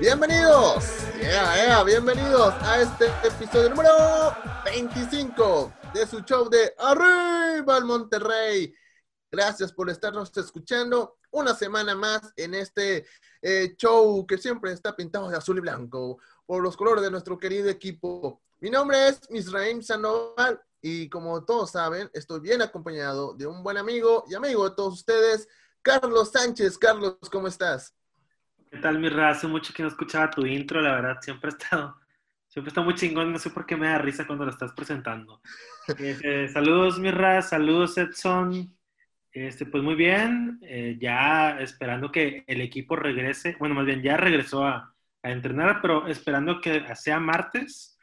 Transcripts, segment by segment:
Bienvenidos, bienvenidos a este episodio número 25 de su show de Arriba al Monterrey. Gracias por estarnos escuchando una semana más en este eh, show que siempre está pintado de azul y blanco por los colores de nuestro querido equipo. Mi nombre es Misraim Sandoval y como todos saben, estoy bien acompañado de un buen amigo y amigo de todos ustedes, Carlos Sánchez. Carlos, ¿cómo estás? ¿Qué tal, mi Hace mucho que no escuchaba tu intro, la verdad, siempre ha estado, siempre está muy chingón, no sé por qué me da risa cuando lo estás presentando. Este, saludos, mi saludos, Edson. Este, pues muy bien, eh, ya esperando que el equipo regrese, bueno, más bien ya regresó a, a entrenar, pero esperando que sea martes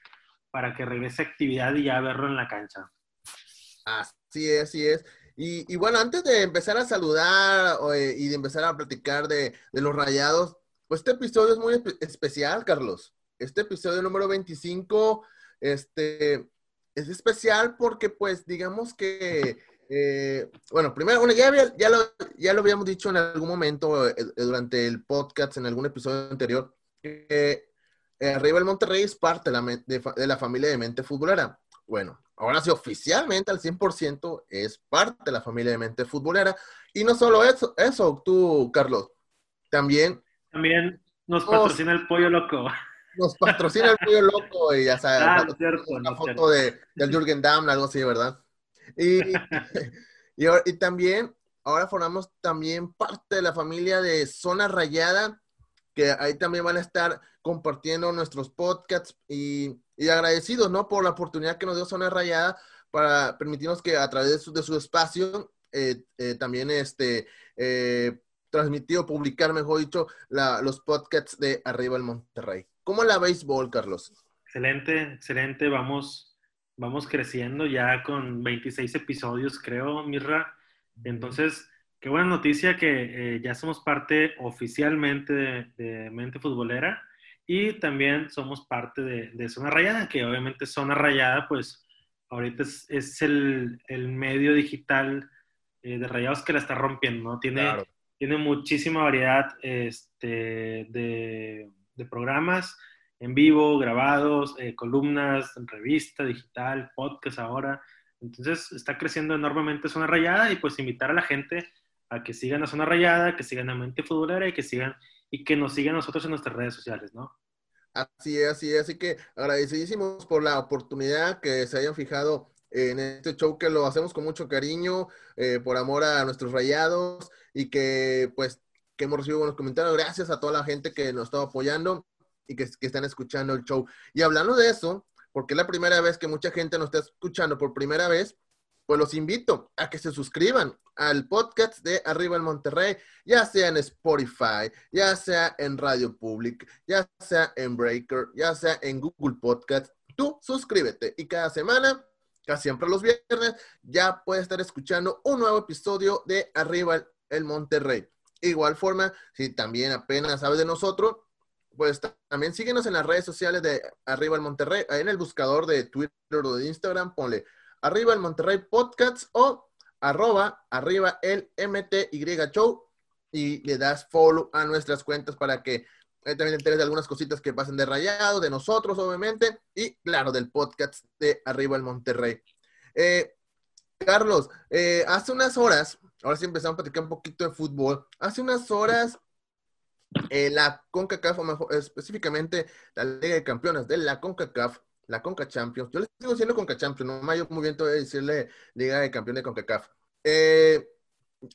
para que regrese actividad y ya verlo en la cancha. Así es, así es. Y, bueno, antes de empezar a saludar eh, y de empezar a platicar de, los rayados, pues este episodio es muy especial, Carlos. Este episodio número 25, este, es especial porque pues digamos que, eh, bueno, primero, ya, ya, lo, ya lo habíamos dicho en algún momento eh, durante el podcast, en algún episodio anterior, que eh, arriba el Monterrey es parte de la, familia de mente futbolera. Bueno, ahora sí oficialmente al 100% es parte de la familia de mente futbolera. Y no solo eso, eso tú, Carlos, también... También nos patrocina el Pollo Loco. Nos patrocina el Pollo Loco y ya sabes, ah, una, foto de, del Jürgen Damm, algo así, ¿verdad? Y, y, y también, ahora formamos también parte de la familia de Zona Rayada, que ahí también van a estar compartiendo nuestros podcasts y, agradecidos, ¿no? Por la oportunidad que nos dio Zona Rayada para permitirnos que a través de su, espacio eh, eh, también este, eh, transmitir o publicar, mejor dicho, los podcasts de Arriba el Monterrey. ¿Cómo la béisbol, Carlos? Excelente, excelente. Vamos, vamos creciendo ya con 26 episodios, creo, Mirra. Entonces, Qué buena noticia que eh, ya somos parte oficialmente de, Mente Futbolera y también somos parte de, Zona Rayada, que obviamente Zona Rayada, pues ahorita es, el, medio digital eh, de Rayados que la está rompiendo, ¿no? Tiene, tiene muchísima variedad este, de, programas en vivo, grabados, eh, columnas, revista digital, podcast ahora. Entonces está creciendo enormemente Zona Rayada y pues invitar a la gente a que sigan a Zona Rayada, que sigan a Mente Futbolera y que sigan y que nos sigan nosotros en nuestras redes sociales, ¿no? Así es, así es, así que agradecidísimos por la oportunidad que se hayan fijado en este show que lo hacemos con mucho cariño, eh, por amor a nuestros rayados y que pues que hemos recibido buenos comentarios. Gracias a toda la gente que nos está apoyando y que, que están escuchando el show. Y hablando de eso, porque es la primera vez que mucha gente nos está escuchando por primera vez, pues los invito a que se suscriban al podcast de Arriba el Monterrey, ya sea en Spotify, ya sea en Radio Public, ya sea en Breaker, ya sea en Google Podcast. Tú suscríbete y cada semana, casi siempre los viernes, ya puedes estar escuchando un nuevo episodio de Arriba el Monterrey. Igual forma, si también apenas sabes de nosotros, pues también síguenos en las redes sociales de Arriba el Monterrey, en el buscador de Twitter o de Instagram, ponle arriba el Monterrey Podcast o arroba arriba el MTY Show y le das follow a nuestras cuentas para que también te enteres de algunas cositas que pasen de rayado, de nosotros obviamente y claro del podcast de arriba el Monterrey. Eh, Carlos, eh, hace unas horas, ahora sí empezamos a platicar un poquito de fútbol, hace unas horas eh, la CONCACAF, o mejor, específicamente la Liga de Campeones de la CONCACAF, la Conca Champions. Yo le sigo diciendo Conca Champions, no me muy bien decirle Liga de Campeón de CONCACAF. Eh,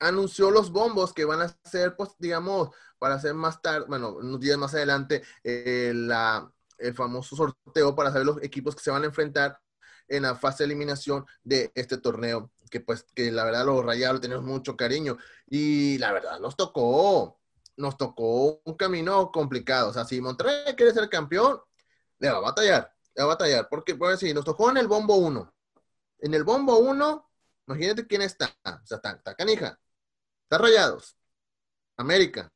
anunció los bombos que van a ser, pues, digamos, para hacer más tarde, bueno, unos días más adelante, eh, la, el famoso sorteo para saber los equipos que se van a enfrentar en la fase de eliminación de este torneo, que pues, que la verdad los rayados tenemos mucho cariño y la verdad nos tocó, nos tocó un camino complicado, o sea, si Monterrey quiere ser campeón, le va a batallar, a batallar, porque, por decir, nos tocó en el bombo 1. En el bombo 1, imagínate quién está. O sea, está, Canija, está Rayados, América,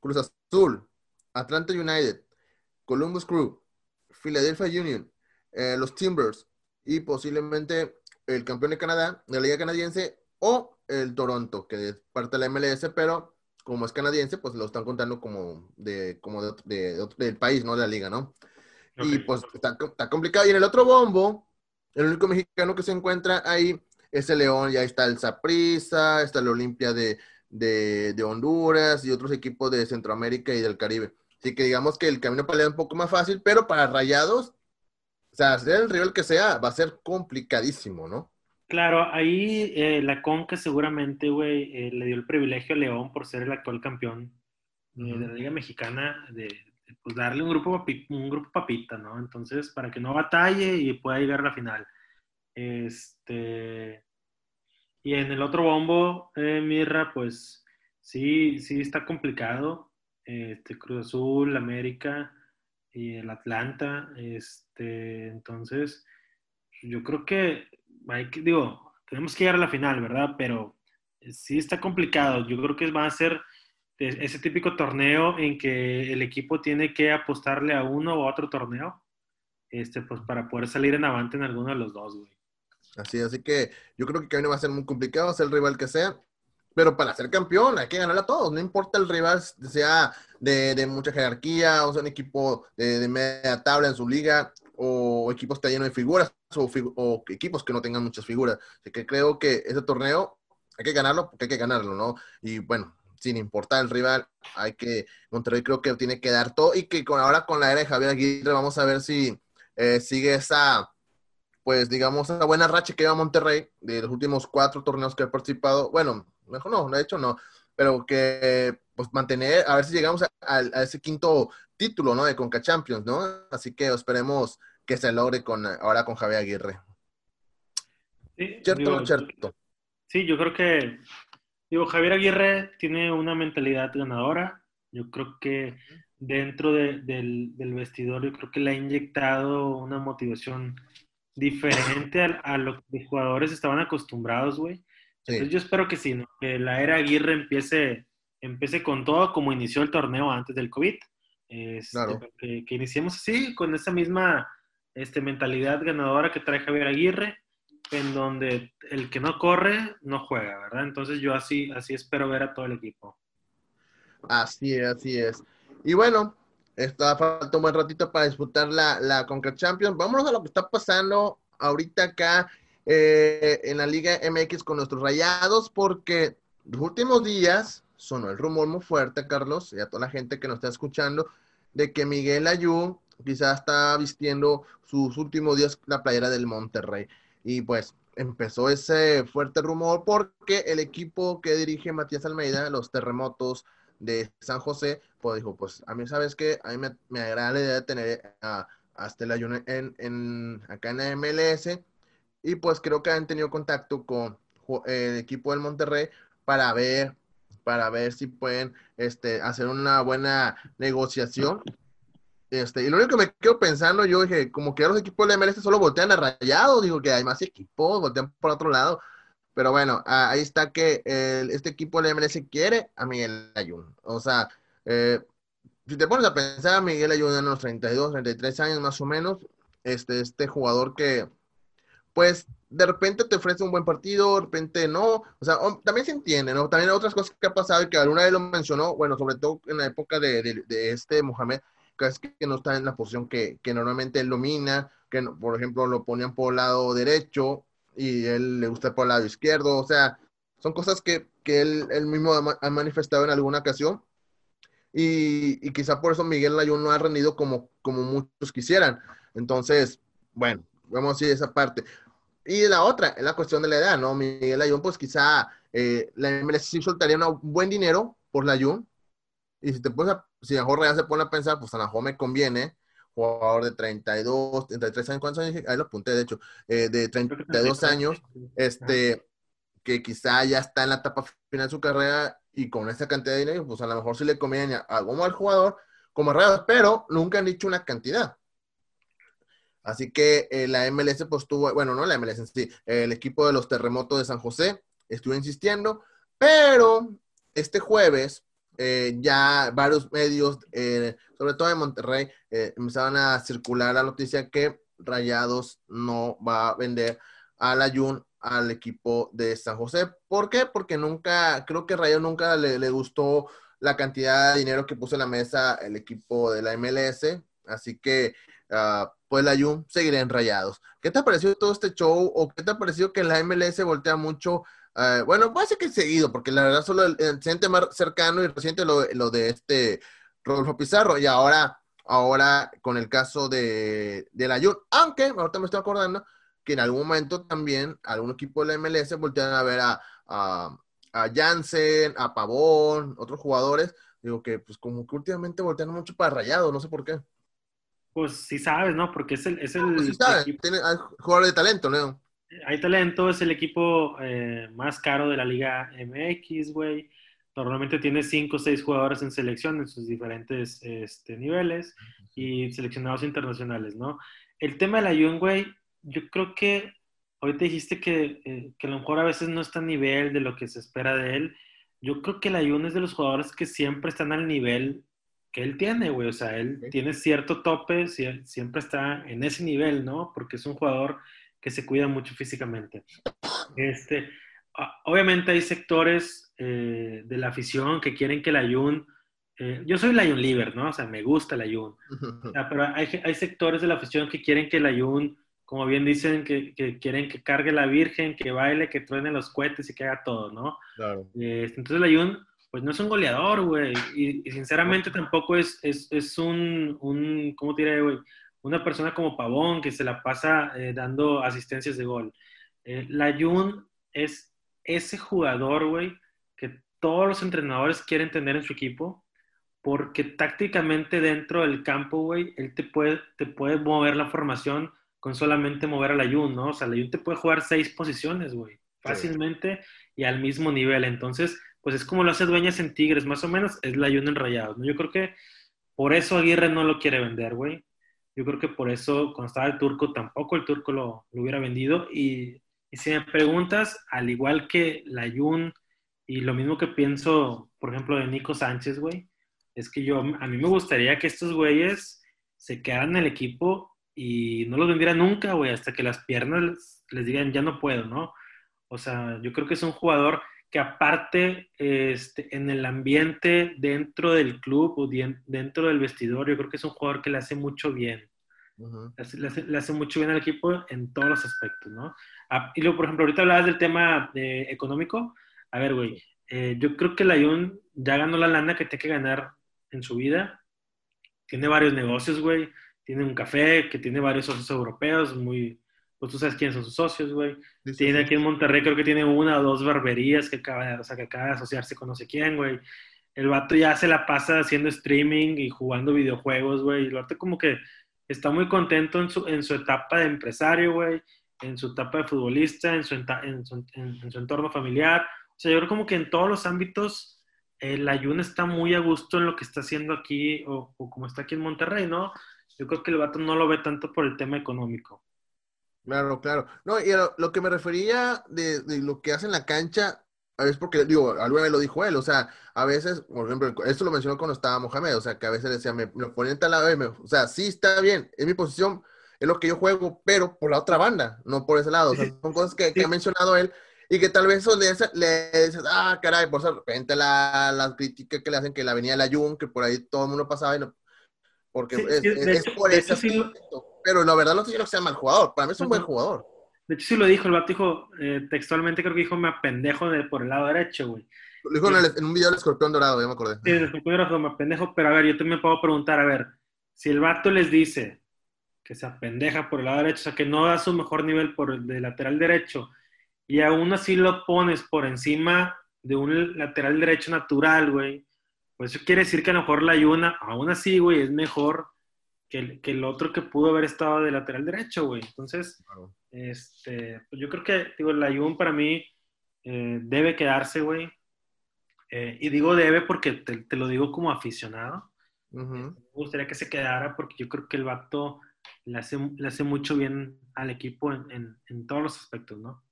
Cruz Azul, Atlanta United, Columbus Crew, Philadelphia Union, eh, los Timbers y posiblemente el campeón de Canadá, de la Liga Canadiense, o el Toronto, que es parte de la MLS, pero como es canadiense, pues lo están contando como de, como de, del país, ¿no? De la liga, ¿no? Y pues está, está, complicado. Y en el otro bombo, el único mexicano que se encuentra ahí es el León, ya está el Saprissa, está el Olimpia de, de, Honduras y otros equipos de Centroamérica y del Caribe. Así que digamos que el camino para es un poco más fácil, pero para Rayados, o sea, sea el rival que sea, va a ser complicadísimo, ¿no? Claro, ahí eh, la Conca seguramente, güey, eh, le dio el privilegio a León por ser el actual campeón eh, de la Liga Mexicana de, pues, darle un grupo, un grupo papita, ¿no? Entonces, para que no batalle y pueda llegar a la final. Este, y en el otro bombo, Mirra, pues sí, sí está complicado. Este, Cruz Azul, América y el Atlanta. Este, entonces, yo creo que hay que, digo, tenemos que llegar a la final, ¿verdad? Pero sí está complicado. Yo creo que va a ser ese típico torneo en que el equipo tiene que apostarle a uno o otro torneo, este, pues para poder salir en avante en alguno de los dos, güey. Así, así que yo creo que camino va a ser muy complicado, ser el rival que sea, pero para ser campeón hay que ganar a todos, no importa el rival sea de, mucha jerarquía, o sea un equipo de, de, media tabla en su liga, o equipos que estén llenos de figuras, o, equipos que no tengan muchas figuras. Así que creo que ese torneo hay que ganarlo porque hay que ganarlo, ¿no? Y bueno, sin importar el rival, hay que, Monterrey creo que tiene que dar todo y que con ahora con la era de Javier Aguirre vamos a ver si eh, sigue esa, pues digamos, esa buena racha que lleva Monterrey de los últimos cuatro torneos que ha participado. Bueno, mejor no, de hecho no, pero que pues mantener, a ver si llegamos a, ese quinto título, ¿no? De Conca Champions, ¿no? Así que esperemos que se logre con ahora con Javier Aguirre. Sí, ¿Cierto cierto? Sí, yo creo que, digo, Javier Aguirre tiene una mentalidad ganadora. Yo creo que dentro del, del, vestidor, yo creo que le ha inyectado una motivación diferente a, lo que los jugadores estaban acostumbrados, güey. Entonces yo espero que sí, que la era Aguirre empiece, empiece con todo como inició el torneo antes del COVID. Este, claro. que, que, iniciemos así, con esa misma este, mentalidad ganadora que trae Javier Aguirre, en donde el que no corre no juega, ¿verdad? Entonces yo así, así espero ver a todo el equipo. Así es, así es. Y bueno, está falta un buen ratito para disputar la, la Conca Champions. Vámonos a lo que está pasando ahorita acá eh, en la Liga MX con nuestros rayados, porque los últimos días sonó el rumor muy fuerte, Carlos, y a toda la gente que nos está escuchando, de que Miguel Ayú quizás está vistiendo sus últimos días la playera del Monterrey. Y pues empezó ese fuerte rumor porque el equipo que dirige Matías Almeida, los terremotos de San José, pues dijo, pues a mí sabes que a mí me, agrada la idea de tener a, a Stella en, en, acá en la MLS y pues creo que han tenido contacto con el equipo del Monterrey para ver para ver si pueden este, hacer una buena negociación este, y lo único que me quedo pensando, yo dije, como que los equipos de MLS solo voltean a rayado, digo que hay más equipos, voltean por otro lado. Pero bueno, ahí está que este equipo de MLS quiere a Miguel Ayun. O sea, eh, si te pones a pensar, Miguel Ayun en unos 32, 33 años más o menos, este, este jugador que, pues, de repente te ofrece un buen partido, de repente no, o sea, también se entiende, ¿no? También hay otras cosas que ha pasado y que alguna vez lo mencionó, bueno, sobre todo en la época de, de este Mohamed, que no está en la posición que, normalmente él domina, que por ejemplo lo ponían por el lado derecho y él le gusta por el lado izquierdo, o sea, son cosas que, él, mismo ha manifestado en alguna ocasión y, quizá por eso Miguel Layún no ha rendido como, como muchos quisieran. Entonces, bueno, vamos a decir esa parte. Y la otra, es la cuestión de la edad, ¿no? Miguel Layún, pues quizá eh, la MLS sí soltaría un buen dinero por Layún, y si te pones a, si a Jorge ya se pone a pensar, pues a la me conviene, jugador de 32, 33 años, ¿cuántos años? Ahí lo apunté, de hecho, eh, de 32 años, este, que quizá ya está en la etapa final de su carrera y con esa cantidad de dinero, pues a lo mejor sí le conviene algo al jugador como Rayados, pero nunca han dicho una cantidad. Así que eh, la MLS pues tuvo, bueno, no la MLS en sí, el equipo de los terremotos de San José estuvo insistiendo, pero este jueves eh, ya varios medios, eh, sobre todo en Monterrey, eh, empezaban a circular la noticia que Rayados no va a vender a la Jun al equipo de San José. ¿Por qué? Porque nunca, creo que Rayo nunca le, le, gustó la cantidad de dinero que puso en la mesa el equipo de la MLS. Así que, uh, pues la Jun seguirá en Rayados. ¿Qué te ha parecido todo este show? ¿O qué te ha parecido que la MLS voltea mucho? Uh, bueno, puede ser que seguido, porque la verdad solo el, el más cercano y reciente lo, lo de este Rodolfo Pizarro. Y ahora, ahora con el caso de, de la Jun. Aunque, ahorita me estoy acordando, que en algún momento también algún equipo de la MLS voltean a ver a, a, a Jansen, a Pavón, otros jugadores. Digo que, pues, como que últimamente voltean mucho para rayado, no sé por qué. Pues sí sabes, ¿no? Porque es el. Es el pues sí sabes, equipo... tiene hay jugadores de talento, ¿no? Hay talento, es el equipo eh, más caro de la Liga MX, güey. Normalmente tiene cinco o seis jugadores en selección en sus diferentes este, niveles y seleccionados internacionales, ¿no? El tema de la Jun, güey, yo creo que hoy te dijiste que, eh, que, a lo mejor a veces no está a nivel de lo que se espera de él. Yo creo que el Ayun es de los jugadores que siempre están al nivel que él tiene, güey. O sea, él sí. tiene cierto tope, siempre está en ese nivel, ¿no? Porque es un jugador que se cuida mucho físicamente. Este, obviamente hay sectores eh, de la afición que quieren que el Ayun... Eh, yo soy Lion Liver, ¿no? O sea, me gusta el Ayun. O sea, pero hay, hay sectores de la afición que quieren que el Ayun como bien dicen, que, que, quieren que cargue la Virgen, que baile, que truene los cohetes y que haga todo, ¿no? Claro. Eh, entonces el Ayun, pues no es un goleador, güey, y, y, sinceramente tampoco es, es, es un, un, ¿cómo te diré, güey? Una persona como Pavón que se la pasa eh, dando asistencias de gol. Eh, la Ayun es ese jugador, güey, que todos los entrenadores quieren tener en su equipo, porque tácticamente dentro del campo, güey, él te puede, te puede mover la formación con solamente mover al Ayun, ¿no? O sea, el Ayun te puede jugar seis posiciones, güey, fácilmente sí. y al mismo nivel. Entonces, pues es como lo hace Dueñas en Tigres, más o menos, es la Ayun en Rayados, ¿no? Yo creo que por eso Aguirre no lo quiere vender, güey. Yo creo que por eso, cuando estaba el turco, tampoco el turco lo, lo hubiera vendido. Y, si me preguntas, al igual que la Ayun y lo mismo que pienso, por ejemplo, de Nico Sánchez, güey, es que yo, a mí me gustaría que estos güeyes se quedaran en el equipo y no los vendiera nunca, güey, hasta que las piernas les, les, digan ya no puedo, ¿no? O sea, yo creo que es un jugador que aparte este, en el ambiente dentro del club o dentro del vestidor, yo creo que es un jugador que le hace mucho bien. Uh -huh. le, hace, le, hace, le, hace, mucho bien al equipo en todos los aspectos, ¿no? Ah, y luego, por ejemplo, ahorita hablabas del tema de, económico. A ver, güey, eh, yo creo que la Jun ya ganó la lana que tiene que ganar en su vida. Tiene varios negocios, güey tiene un café que tiene varios socios europeos, muy, pues tú sabes quiénes son sus socios, güey. Sí, tiene sí, aquí en Monterrey, creo que tiene una o dos barberías que acaba, o sea, que acaba de asociarse con no sé quién, güey. El vato ya se la pasa haciendo streaming y jugando videojuegos, güey. El vato como que está muy contento en su, en su etapa de empresario, güey, en su etapa de futbolista, en su, en su, en, su entorno familiar. O sea, yo creo como que en todos los ámbitos el Ayun está muy a gusto en lo que está haciendo aquí o, o como está aquí en Monterrey, ¿no? Yo creo que el vato no lo ve tanto por el tema económico. Claro, claro. No, y lo, lo que me refería de, de, lo que hace en la cancha, a veces porque, digo, alguna vez lo dijo él, o sea, a veces, por ejemplo, esto lo mencionó cuando estaba Mohamed, o sea, que a veces decía, me, me ponen tal lado, me, o sea, sí está bien, es mi posición, es lo que yo juego, pero por la otra banda, no por ese lado. O sea, son cosas que, que ha mencionado él y que tal vez eso le, le dices, ah, caray, por eso de repente la, la crítica que le hacen que la venía la Jun, que por ahí todo el mundo pasaba y no, porque sí, es, sí, es, hecho, por eso sí lo... pero la verdad no estoy diciendo que sea mal jugador, para mí es un uh -huh. buen jugador. De hecho sí lo dijo, el vato dijo, eh, textualmente creo que dijo, me apendejo de, por el lado derecho, güey. Lo dijo en, el, en, un video del escorpión dorado, ya me acordé. Sí, el escorpión dorado me apendejo, pero a ver, yo también me puedo preguntar, a ver, si el vato les dice que se apendeja por el lado derecho, o sea, que no da su mejor nivel por el de lateral derecho, y aún así lo pones por encima de un lateral derecho natural, güey, pues eso quiere decir que a lo mejor la Yuna, aún así, güey, es mejor que el, que el, otro que pudo haber estado de lateral derecho, güey. Entonces, claro. este, pues yo creo que, digo, la Yun para mí eh, debe quedarse, güey. Eh, y digo debe porque te, te, lo digo como aficionado. Uh -huh. Me gustaría que se quedara porque yo creo que el vato le hace, le hace mucho bien al equipo en, en, en todos los aspectos, ¿no?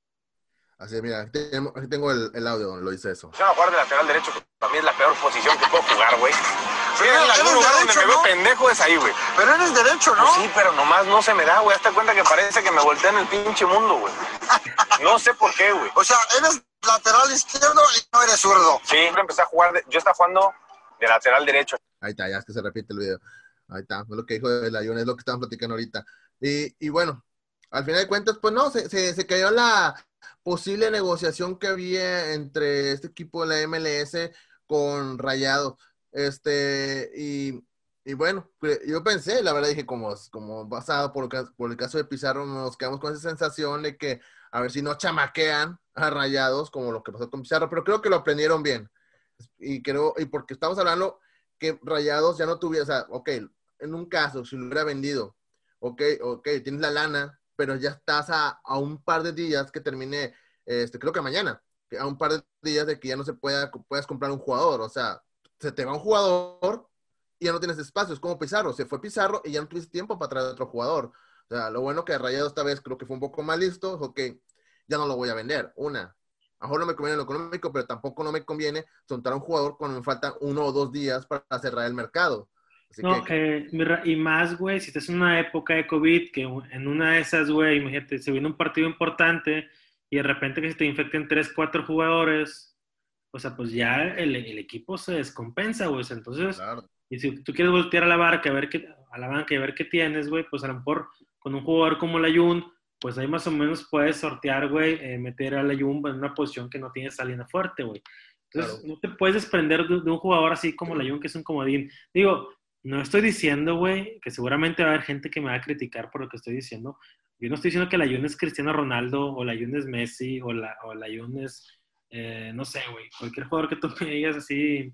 Así, mira, aquí tengo, aquí tengo el, el, audio donde lo dice eso. Yo a jugar de lateral derecho, que para mí es la peor posición que puedo jugar, güey. Si en algún lugar donde me veo pendejo es ahí, güey. Pero eres derecho, ¿no? Pues sí, pero nomás no se me da, güey. Hazte cuenta que parece que me volteé en el pinche mundo, güey. No sé por qué, güey. O sea, eres lateral izquierdo y no eres zurdo. Sí, yo empecé a jugar, de, yo estaba jugando de lateral derecho. Ahí está, ya es que se repite el video. Ahí está, fue lo que dijo el ayun, es lo que estaban platicando ahorita. Y, y bueno, al final de cuentas, pues no, se, se, se cayó la posible negociación que había entre este equipo de la MLS con Rayado. Este, y, y, bueno, yo pensé, la verdad dije, como, como basado por, el caso de Pizarro, nos quedamos con esa sensación de que a ver si no chamaquean a Rayados, como lo que pasó con Pizarro, pero creo que lo aprendieron bien. Y creo, y porque estamos hablando que Rayados ya no tuviera, o sea, ok, en un caso, si lo hubiera vendido, ok, ok, tienes la lana, pero ya estás a, a un par de días que termine, este, creo que mañana, a un par de días de que ya no se pueda, puedas comprar un jugador, o sea, se te va un jugador y ya no tienes espacio, es como Pizarro, se fue Pizarro y ya no tuviste tiempo para traer otro jugador. O sea, lo bueno que Rayado esta vez creo que fue un poco más listo, ok, ya no lo voy a vender, una. A mejor no me conviene lo económico, pero tampoco no me conviene soltar a un jugador cuando me faltan uno o dos días para cerrar el mercado. Así no, que... eh, y más, güey, si estás en una época de COVID, que en una de esas, güey, imagínate, se viene un partido importante y de repente que se te infecten tres, cuatro jugadores, o sea, pues ya el, el equipo se descompensa, güey. Entonces, claro. y si tú quieres voltear a la barca, a ver qué, a la banca y a ver qué tienes, güey, pues a lo mejor con un jugador como la Jun, pues ahí más o menos puedes sortear, güey, eh, meter a la Jun en una posición que no tiene salida fuerte, güey. Entonces, claro. no te puedes desprender de, de, un jugador así como la Jun, que es un comodín. Digo, no estoy diciendo, güey, que seguramente va a haber gente que me va a criticar por lo que estoy diciendo. Yo no estoy diciendo que la Jun es Cristiano Ronaldo o la Jun es Messi o la, o la Jun es, eh, no sé, güey, cualquier jugador que tú me digas así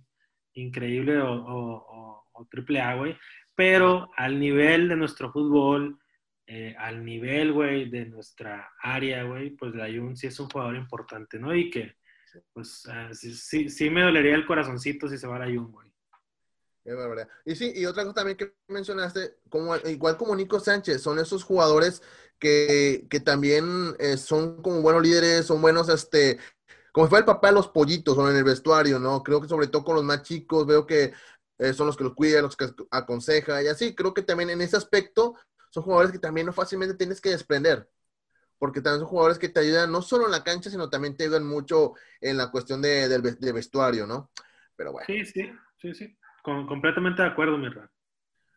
increíble o, o, o triple A, güey. Pero al nivel de nuestro fútbol, eh, al nivel, güey, de nuestra área, güey, pues la Jun sí es un jugador importante, ¿no? Y que, pues, uh, sí, sí, sí, me dolería el corazoncito si se va la Jun, güey. Y sí, y otra cosa también que mencionaste, como, igual como Nico Sánchez, son esos jugadores que, que también eh, son como buenos líderes, son buenos, este, como fue el papá de los pollitos o en el vestuario, ¿no? Creo que sobre todo con los más chicos, veo que eh, son los que los cuidan, los que aconseja y así. Creo que también en ese aspecto son jugadores que también no fácilmente tienes que desprender. Porque también son jugadores que te ayudan no solo en la cancha, sino también te ayudan mucho en la cuestión de, de, de vestuario, ¿no? Pero bueno. Sí, sí, sí, sí. Con, completamente de acuerdo, mi Ra.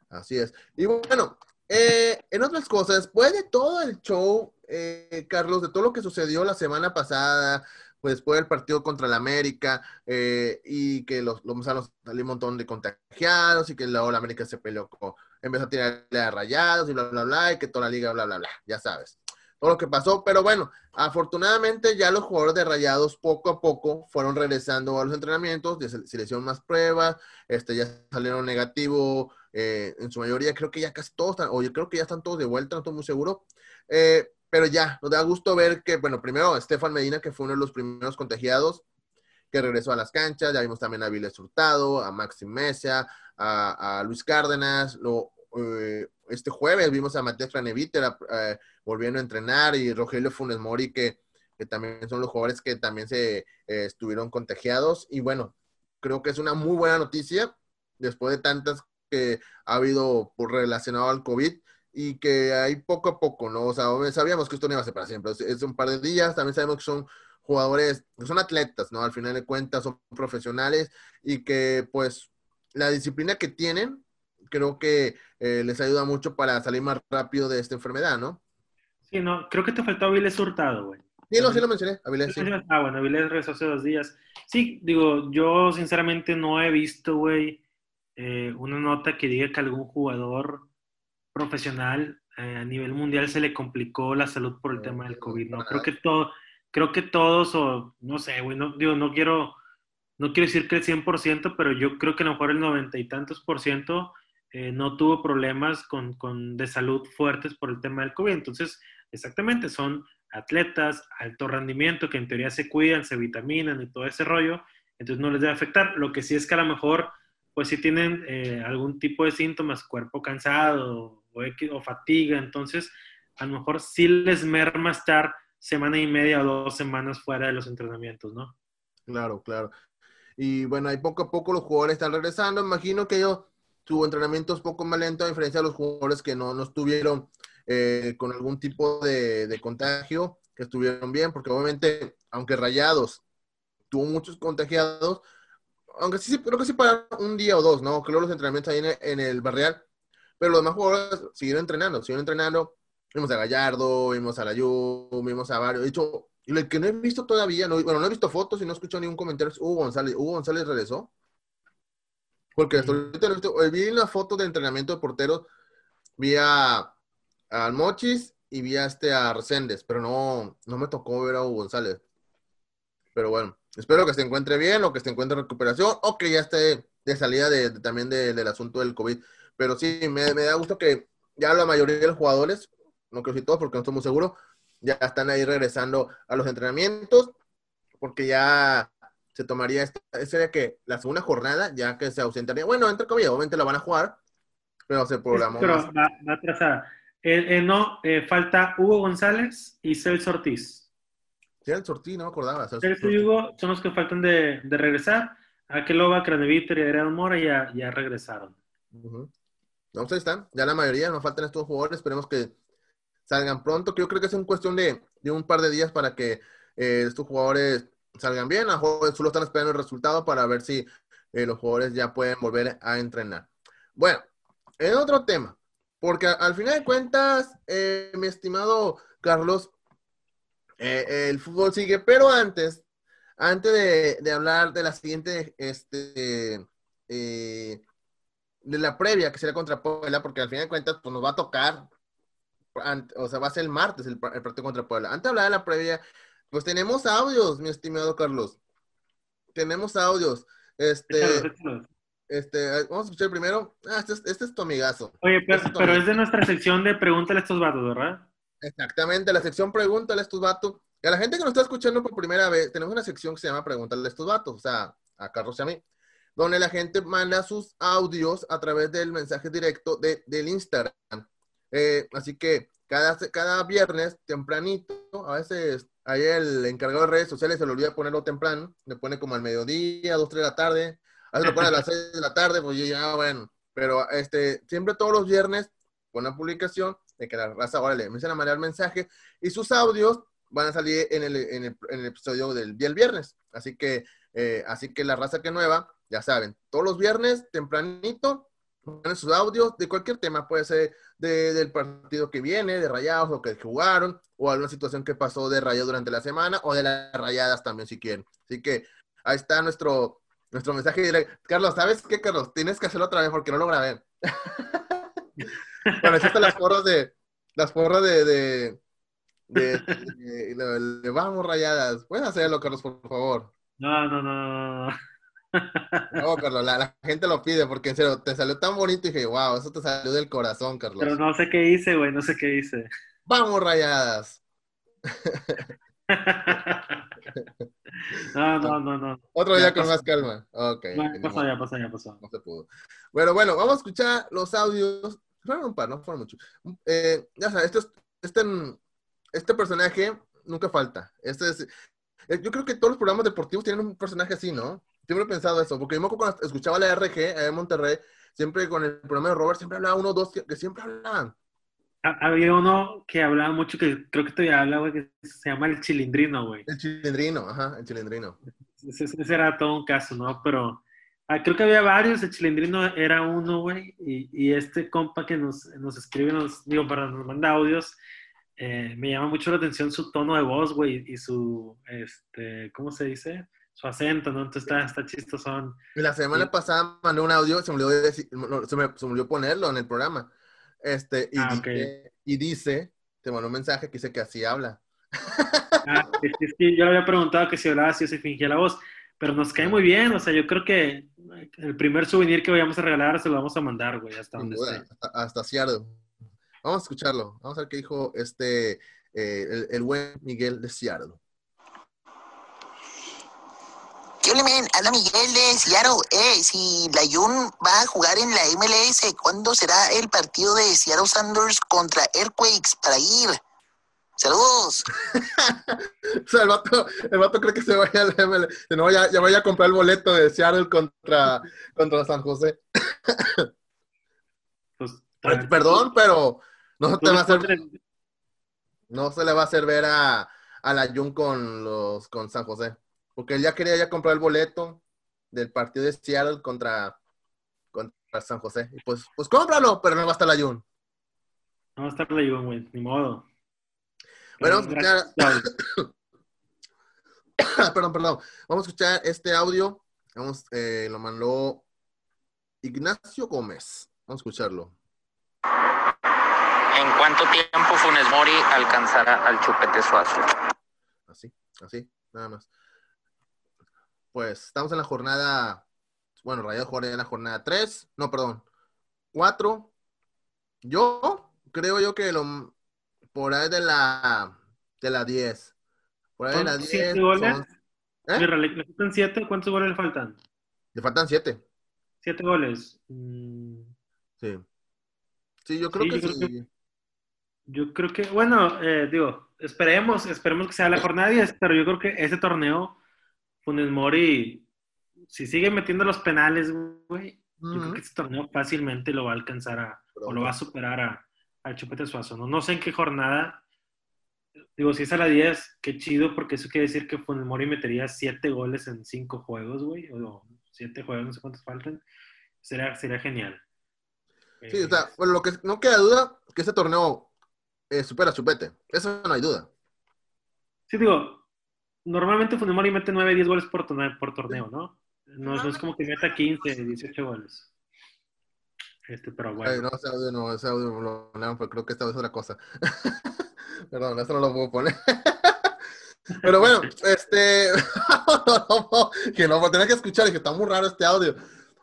Así es. Y bueno, eh, en otras cosas, después de todo el show, eh, Carlos, de todo lo que sucedió la semana pasada, pues después del partido contra el América, eh, y que los, los salió un montón de contagiados, y que la América se peleó con, empezó a tirarle a rayados, y bla, bla, bla, y que toda la liga, bla, bla, bla, ya sabes todo lo que pasó, pero bueno, afortunadamente ya los jugadores de Rayados poco a poco fueron regresando a los entrenamientos, se les hicieron más pruebas, este, ya salieron negativos, eh, en su mayoría creo que ya casi todos están, o yo creo que ya están todos de vuelta, no estoy muy seguro, eh, pero ya, nos da gusto ver que, bueno, primero Estefan Medina, que fue uno de los primeros contagiados, que regresó a las canchas, ya vimos también a Viles Hurtado, a Maxim Mesa, a, a Luis Cárdenas, lo, eh, este jueves vimos a Matías Franeviter eh, volviendo a entrenar y Rogelio Funes Mori, que, que, también son los jugadores que también se eh, estuvieron contagiados. Y bueno, creo que es una muy buena noticia después de tantas que ha habido relacionado al COVID y que hay poco a poco, ¿no? O sea, sabíamos que esto no iba a ser para siempre, es, un par de días, también sabemos que son jugadores, son atletas, ¿no? Al final de cuentas son profesionales y que pues la disciplina que tienen creo que eh, les ayuda mucho para salir más rápido de esta enfermedad, ¿no? Sí, no, creo que te faltó Avilés Hurtado, güey. Sí, no, sí lo mencioné, Avilés, sí. Ah, bueno, Avilés regresó hace dos días. Sí, digo, yo sinceramente no he visto, güey, eh, una nota que diga que algún jugador profesional eh, a nivel mundial se le complicó la salud por el no, tema del COVID, ¿no? Creo que todo, creo que todos, o no sé, güey, no, digo, no quiero, no quiero decir que el 100%, pero yo creo que a lo mejor el noventa y tantos por ciento eh, no tuvo problemas con, con, de salud fuertes por el tema del COVID. Entonces, exactamente, son atletas, alto rendimiento, que en teoría se cuidan, se vitaminan y todo ese rollo, entonces no les debe afectar. Lo que sí es que a lo mejor, pues si tienen eh, algún tipo de síntomas, cuerpo cansado o, o, fatiga, entonces a lo mejor sí les merma estar semana y media o dos semanas fuera de los entrenamientos, ¿no? Claro, claro. Y bueno, ahí poco a poco los jugadores están regresando. Imagino que ellos, su entrenamiento es poco más lento a diferencia de los jugadores que no, no estuvieron eh, con algún tipo de, contagio, que estuvieron bien, porque obviamente, aunque Rayados tuvo muchos contagiados, aunque sí, creo que sí para un día o dos, ¿no? Creo los entrenamientos ahí en el, en el barrial, pero los demás jugadores siguieron entrenando, siguieron entrenando. Vimos a Gallardo, vimos a Layú, vimos a varios. De hecho, y el que no he visto todavía, no, bueno, no he visto fotos y no he escuchado ningún comentario, es Hugo González. Hugo González regresó. Porque hasta ahorita visto, vi una foto de entrenamiento de porteros, vi a, al Mochis y vi a este a Reséndez, pero no, no me tocó ver a González. Pero bueno, espero que se encuentre bien o que se encuentre en recuperación o que ya esté de salida de, también de, del asunto del COVID. Pero sí, me, me, da gusto que ya la mayoría de los jugadores, no creo si todos porque no estoy muy seguro, ya están ahí regresando a los entrenamientos, porque ya se tomaría, esta, sería que la segunda jornada, ya que se ausentaría, bueno, entre comillas, obviamente la van a jugar, pero se programó. Pero más. va, va atrasada. Eh, eh, no, eh, falta Hugo González y Celso Ortiz. Celso Ortiz, no me acordaba. Celso, y Hugo son los que faltan de, de regresar. Akeloba, Craneviter y Adrián Mora ya, ya regresaron. Uh -huh. No, pues ahí están. Ya la mayoría, nos faltan estos jugadores. Esperemos que salgan pronto, que yo creo que es en cuestión de, de un par de días para que estos jugadores salgan bien. A solo están esperando el resultado para ver si eh, los jugadores ya pueden volver a entrenar. Bueno, en otro tema, porque al final de cuentas, eh, mi estimado Carlos, eh, el fútbol sigue, pero antes, antes de, hablar de la siguiente, este, de la previa que será contra Puebla, porque al final de cuentas pues, nos va a tocar o sea, va a ser el martes el, el, partido contra Puebla. Antes de hablar de la previa, pues tenemos audios, mi estimado Carlos. Tenemos audios. Este, este, vamos a escuchar primero. Ah, este, es, este es tu amigazo. Oye, pero, este es, pero es de nuestra sección de Pregúntale a estos vatos, ¿verdad? Exactamente, la sección Pregúntale a estos vatos. Y a la gente que nos está escuchando por primera vez, tenemos una sección que se llama Pregúntale a estos vatos, o sea, a Carlos y a mí, donde la gente manda sus audios a través del mensaje directo de, del Instagram. Eh, así que cada, cada viernes, tempranito, a veces ahí el encargado de redes sociales se le olvida ponerlo temprano, le pone como al mediodía, dos, tres de la tarde, a veces lo pone a las seis de la tarde, pues ya, bueno, pero este, siempre todos los viernes pone una publicación de que la raza ahora le empiezan a mandar mensajes y sus audios van a salir en el, en el, en el episodio del día el viernes. Así que, eh, así que la raza que nueva, ya saben, todos los viernes, tempranito, ponen sus audios de cualquier tema, puede ser de, del partido que viene, de rayados, o que jugaron, o alguna situación que pasó de rayados durante la semana, o de las rayadas también, si quieren. Así que ahí está nuestro, nuestro mensaje. Carlos, ¿sabes qué, Carlos? Tienes que hacerlo otra vez porque no lo grabé. bueno, están las porras de, las porras de, de, de, vamos rayadas. Puedes hacerlo, Carlos, por favor. No, no, no. No, Carlos, la, la, gente lo pide porque en serio, te salió tan bonito y dije, wow, eso te salió del corazón, Carlos. Pero no sé qué hice, güey, no sé qué hice. Vamos, rayadas. no, no, no, no. Otro día ya con pasó. más calma. Ok. Bueno, pasó, ya pasó, ya pasó. No se pudo. Bueno, bueno, vamos a escuchar los audios. Fueron un par, no fueron mucho. Eh, ya sabes, este, este, este personaje nunca falta. Este es, eh, yo creo que todos los programas deportivos tienen un personaje así, ¿no? Siempre he pensado eso, porque yo me acuerdo cuando escuchaba la RG en Monterrey, siempre con el programa de Robert, siempre hablaba uno dos que, que, siempre hablaban. Había uno que hablaba mucho, que creo que todavía habla, güey, que se llama el chilindrino, güey. El chilindrino, ajá, el chilindrino. Ese, ese era todo un caso, ¿no? Pero ah, creo que había varios, el chilindrino era uno, güey, y, y, este compa que nos, nos escribe, nos, digo, para nos manda audios, eh, me llama mucho la atención su tono de voz, güey, y su, este, ¿cómo se dice? Su acento, ¿no? Entonces está, está chistosón. La semana pasada mandé un audio, se me, olvidó decir, se, me, se me olvidó ponerlo en el programa. Este, y, ah, dice, y dice, te mandó un mensaje que dice que así habla. Ah, es que, yo le había preguntado que si hablaba o se fingía la voz, pero nos cae muy bien, o sea, yo creo que el primer souvenir que vayamos a regalar se lo vamos a mandar, güey, hasta donde duda, esté. Hasta, hasta Seattle. Vamos a escucharlo, vamos a ver qué dijo este, eh, el, el buen Miguel de Seattle. ¿Qué ole, men? Habla Miguel de Seattle. Eh, si la Jun va a jugar en la MLS, ¿cuándo será el partido de Seattle Sanders contra Earthquakes para ir? Saludos. O sea, el vato, el vato cree que se vaya al ML. Si no, ya, ya vaya a comprar el boleto de Seattle contra, contra San José. Pues, Per- Perdón, pero no se, te va a hacer, no se le va a hacer ver a, a la Jun con, los, con San José. Porque él ya quería ya comprar el boleto del partido de Seattle contra, contra San José. Y pues, pues cómpralo, pero no va a estar la Jun. No va a estar la Jun, güey, ni modo. Bueno, vamos a Claudio. perdón, perdón. Vamos a escuchar este audio. Vamos, eh, lo mandó Ignacio Gómez. Vamos a escucharlo. ¿En cuánto tiempo Funes Mori alcanzará al Chupete Suazo? Así, así, nada más. Pues estamos en la jornada, bueno, Rayados jugaría en la jornada 3, no, perdón, 4. Yo creo yo que lo, por ahí de la, de la 10. Por ahí de ¿Son la 10. siete goles? son- ¿Eh? Mira, ¿le, faltan siete? ¿Cuántos goles le faltan? Le faltan 7. Siete goles. Mm, Sí. Sí, yo creo Sí, que yo creo sí. Yo creo que, bueno, eh, digo, esperemos, esperemos que sea la jornada 10, pero yo creo que ese torneo, Funes Mori, si sigue metiendo los penales, güey, yo creo que ese torneo fácilmente lo va a alcanzar a, o lo va a superar a, al Chupete Suazo. ¿no? no sé en qué jornada, digo, si es a la 10, qué chido, porque eso quiere decir que Funes Mori metería 7 goles en 5 juegos, güey, o 7 juegos, no sé cuántos faltan. Sería, sería genial. Sí, Eh, o sea, bueno, lo que no queda duda que ese torneo eh, supera a Chupete. Eso no hay duda. Sí, digo, normalmente Funes Mori mete 9, 10 goles por torneo, por torneo ¿no? No, no es como que meta 15, 18 goles. Este, pero Ay, bueno. no, ese audio no, ese audio lo pero creo que esta vez es otra cosa. Perdón, eso no lo puedo poner. pero bueno, este. que no, tenía que escuchar y que está muy raro este audio.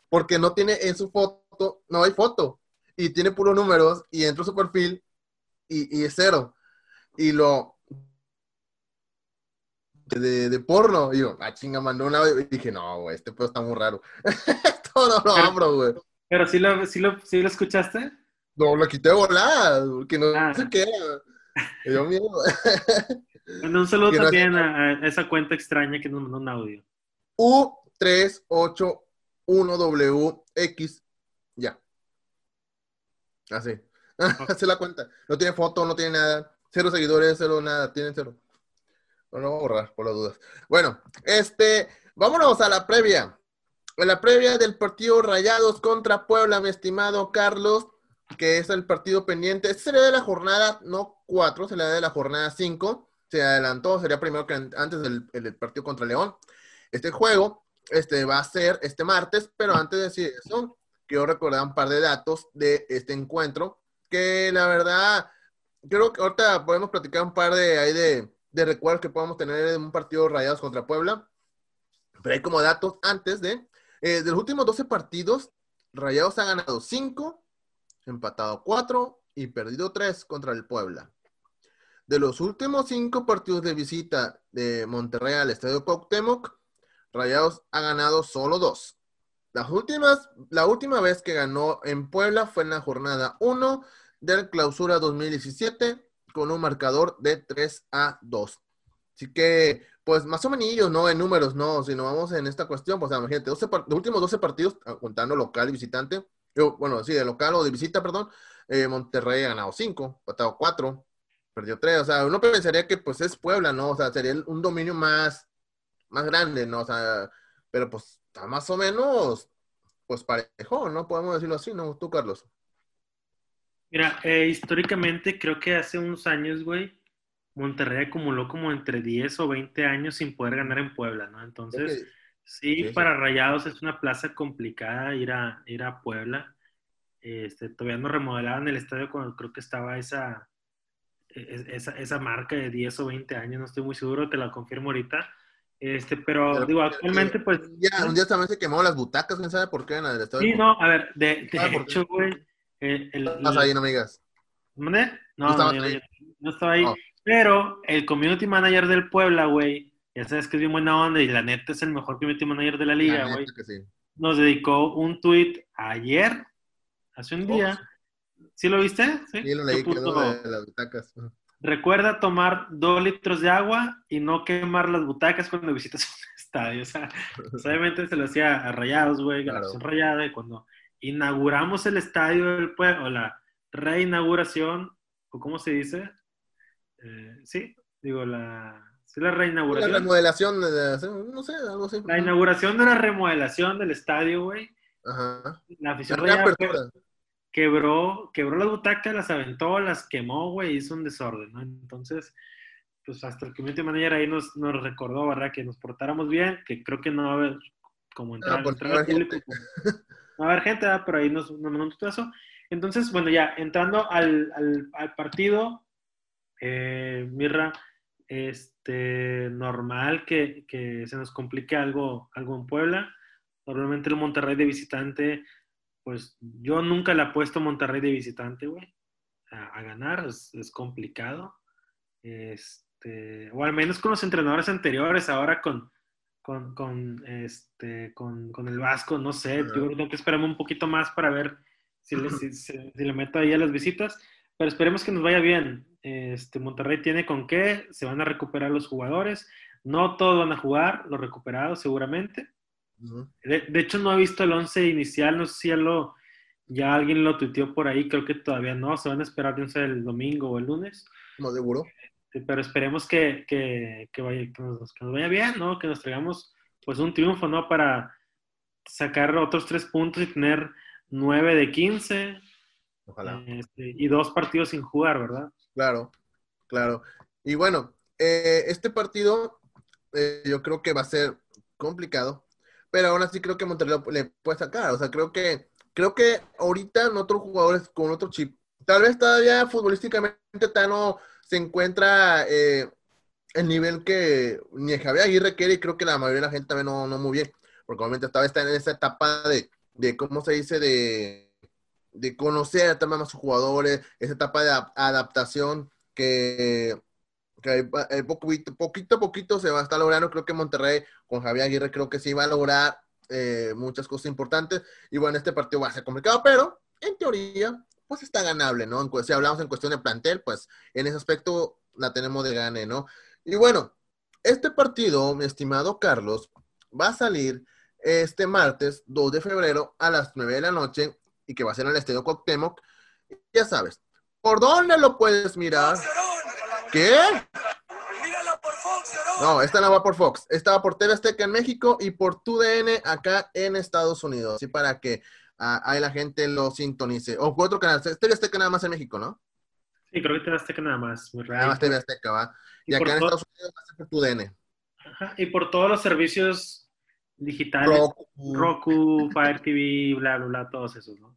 Porque no tiene en su foto, no hay foto. Y tiene puros números y entro a su perfil y, y es cero. Y lo. De, de porno. Y yo, ah, chinga, mandó un audio. Y dije, no, güey, este pedo está muy raro. Esto no lo abro, güey. Pero sí lo, sí lo, sí lo escuchaste. No, lo quité volada, porque no Ah. sé qué era. Me dio miedo. Bueno, un saludo no también a, a esa cuenta extraña que nos mandó un audio. U381WX. Ya. Así. Así la cuenta. No tiene foto, no tiene nada. Cero seguidores, cero nada. Tienen cero. No lo voy a borrar por las dudas. Bueno, este, vámonos a la previa. En la previa del partido Rayados contra Puebla, mi estimado Carlos, que es el partido pendiente. Este sería de la jornada, no 4, sería de la jornada 5. Se adelantó, sería primero que an- antes del, el partido contra León. Este juego este, va a ser este martes, pero antes de decir eso, quiero recordar un par de datos de este encuentro, que la verdad, creo que ahorita podemos platicar un par de, ahí de, de recuerdos que podemos tener en un partido Rayados contra Puebla, pero hay como datos antes de, eh, de los últimos 12 partidos, Rayados ha ganado 5, empatado 4 y perdido 3 contra el Puebla. De los últimos 5 partidos de visita de Monterrey al Estadio Cuauhtémoc, Rayados ha ganado solo 2. Las últimas, la última vez que ganó en Puebla fue en la jornada 1 del clausura 2017 con un marcador de 3 a 2. Así que, pues más o menos, no en números, no, si no vamos en esta cuestión, pues imagínate, 12 par- los últimos 12 partidos, ah, contando local y visitante, bueno, sí, de local o de visita, perdón, eh, Monterrey ha ganado 5, empatado 4, perdió 3, o sea, uno pensaría que pues es Puebla, ¿no? O sea, sería un dominio más, más grande, ¿no? O sea, pero pues está más o menos, pues parejo, ¿no? Podemos decirlo así, ¿no? Tú, Carlos. Mira, eh, históricamente creo que hace unos años, güey, Monterrey acumuló como entre 10 o 20 años sin poder ganar en Puebla, ¿no? Entonces, sí, sí, para Rayados es una plaza complicada ir a, ir a Puebla. Este, todavía no remodelaban el estadio cuando creo que estaba esa, es- esa, esa marca de 10 o 20 años, no estoy muy seguro, te la confirmo ahorita. Este, pero, Pero- digo, actualmente, pues. Un día, un día también se quemaron las butacas, quién sabe por qué en el estadio. Sí, no, a ver, de, de Ah, hecho, güey. Eh, el- Estás ahí, no me digas. No, ¿No no, yo- ahí? yo no estaba ahí. Oh. Pero el community manager del Puebla, güey, ya sabes que es bien buena onda y la neta es el mejor community manager de la La liga, güey. sí. Nos dedicó un tweet ayer, hace un Oh, día, ¿Sí lo viste? Sí. Y lo leí, ¿Qué que es lo punto? de las butacas. Recuerda tomar dos litros de agua y no quemar las butacas cuando visitas un estadio. O sea, pues, obviamente se lo hacía a Rayados, güey, a la Claro. afición rayada. Y cuando inauguramos el estadio del pueblo, o la reinauguración, o cómo se dice, Eh, sí, digo, la, sí, la La reinauguración. remodelación, de- no sé, algo así. La inauguración de la remodelación del estadio, güey. Ajá. La La afición rayada reapertura. quebró, quebró las butacas, las aventó, las quemó, güey, hizo un desorden, ¿no? Entonces, pues hasta el community manager ahí nos, nos recordó, ¿verdad? Que nos portáramos bien, que creo que no va a haber como entrar, porque entrar al público. como- a haber gente. Pero ahí nos, nos mandó un. Entonces, bueno, ya, entrando al, al, partido, eh, Mirra, este, normal que, que se nos complique algo, algo en Puebla. Normalmente el Monterrey de visitante, pues yo nunca le apuesto a Monterrey de visitante, güey, a, a ganar, es, es complicado. Este, o al menos con los entrenadores anteriores, ahora con, con, con, este, con, con el Vasco, no sé, yo creo que tengo que esperarme un poquito más para ver si le, si, si- si le meto ahí a las visitas, pero esperemos que nos vaya bien. Este, Monterrey tiene con qué, se van a recuperar los jugadores, no todos van a jugar, los recuperados seguramente. De, de hecho, no he visto el 11 inicial, no sé si ya, lo, ya alguien lo tuiteó por ahí, creo que todavía no, se van a esperar, sé, el domingo o el lunes, No seguro. Pero esperemos que, que, que vaya, que, nos, que nos vaya bien, ¿no? Que nos traigamos pues un triunfo, ¿no? Para sacar otros tres puntos y tener 9 de 15 Ojalá. este, y dos partidos sin jugar, ¿verdad? Claro, claro. Y bueno, eh, este partido eh, yo creo que va a ser complicado, pero aún así creo que Monterrey le puede sacar. O sea, creo que creo que ahorita en otros jugadores con otro chip, tal vez todavía futbolísticamente Tano se encuentra eh, el nivel que ni Javier Aguirre quiere y creo que la mayoría de la gente también no, no muy bien, porque obviamente todavía está en esa etapa de, de ¿cómo se dice? De, de conocer también a sus jugadores, esa etapa de adap- adaptación que, que poquito, poquito a poquito se va a estar logrando. Creo que Monterrey con Javier Aguirre creo que sí va a lograr eh, muchas cosas importantes. Y bueno, este partido va a ser complicado, pero en teoría, pues está ganable, ¿no? En si hablamos en cuestión de plantel, pues en ese aspecto la tenemos de gane, ¿no? Y bueno, este partido, mi estimado Carlos, va a salir este martes 2 de febrero a las 9 de la noche y que va a ser en el Estadio Cuauhtémoc. Ya sabes, ¿por dónde lo puedes mirar? ¿Qué? No, esta no va por Fox. Esta va por TV Azteca en México y por TUDN acá en Estados Unidos. Así para que ahí la gente lo sintonice. O otro canal. TV Azteca nada más en México, ¿no? Sí, creo que das que nada más. mi Nada más. TV Azteca, ¿va? Y acá en Estados Unidos va a ser por TUDN. Ajá, Y por todos los servicios digitales, Roku, Roku, Fire TV, bla, bla, bla, todos esos, ¿no?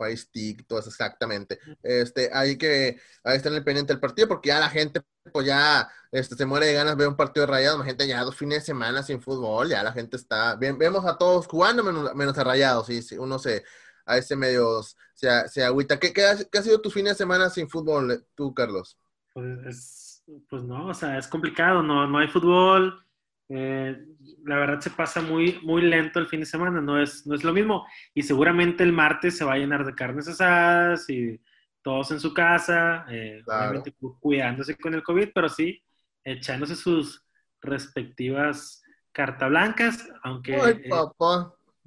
Fire Stick, todo eso exactamente. Este, hay que, ahí está en el pendiente del partido, porque ya la gente, pues ya, este, se muere de ganas de ver un partido de rayados, la gente ya dos fines de semana sin fútbol, ya la gente está, vemos a todos jugando menos, menos a rayados, sí, sí, uno se, a ese medio se, se agüita. ¿Qué, ha, sido tu fin de semana sin fútbol, tú, Carlos? Pues, es- pues no, o sea, es complicado, no, no hay fútbol. Eh, la verdad se pasa muy, muy lento el fin de semana, no es, no es lo mismo. Y seguramente el martes se va a llenar de carnes asadas y todos en su casa, eh, Claro. obviamente cu- cuidándose con el COVID, pero sí echándose sus respectivas carta blancas, aunque Ay, eh,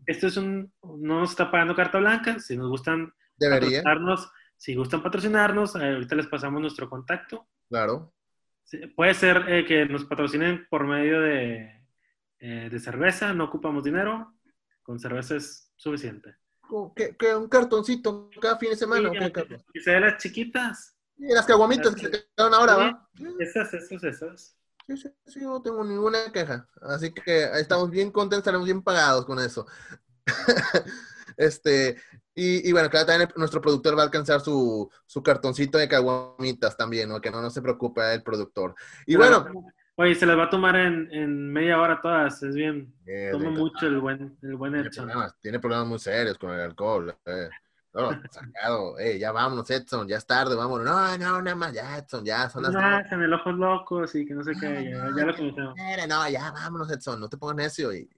esto es un, no nos está pagando carta blanca, si nos gustan debería, patrocinarnos, si gustan patrocinarnos, ahorita les pasamos nuestro contacto. claro. Sí, Puede ser eh, que nos patrocinen por medio de, eh, de cerveza, no ocupamos dinero, con cerveza es suficiente. ¿Qué, qué, un cartoncito cada fin de semana, ¿o Sí, Carlos? que las chiquitas. Y las caguamitas que se quedaron ahora, ¿va? Esas, esas, esas. Sí, sí, sí, no tengo ninguna queja. Así que estamos bien contentos, estaremos bien pagados con eso. este, y, y bueno, claro, también el- nuestro productor va a alcanzar su, su cartoncito de caguamitas también, ¿no? Que no, no se preocupe el productor. Y bueno, Oye, se las va a tomar en, en media hora todas, es bien. Toma mucho el buen, el buen tiene Edson. problemas, tiene problemas muy serios con el alcohol. eh. No, sacado, eh, ya vámonos, Edson, ya es tarde, vámonos. No, no, nada más, ya, Edson, ya son las Nah, en el ojos locos y que no sé qué, ya, ya lo. Mira, no, ya vámonos, Edson, no te pongas necio. Y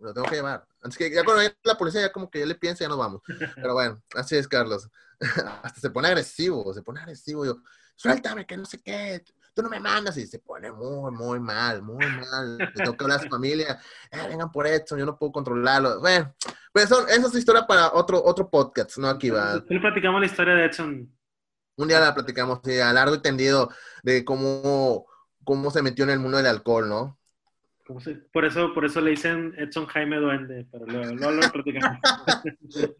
lo tengo que llevar. Así que ya cuando la policía ya como que ya le piensa, ya nos vamos. Pero bueno, así es, Carlos. Hasta se pone agresivo, se pone agresivo. Yo, suéltame, que no sé qué, tú no me mandas. Y se pone muy, muy mal, muy mal. Le tengo que hablar a su familia, eh, vengan por esto, yo no puedo controlarlo. Bueno, pues eso, esa es historia para otro, otro podcast, ¿no? Aquí va. Le platicamos la historia de Edson. Un día la platicamos sí, a largo y tendido de cómo, cómo se metió en el mundo del alcohol, ¿no? ¿Cómo se- Por eso, por eso le dicen Edson Jaime Duende, pero luego, luego lo platicamos.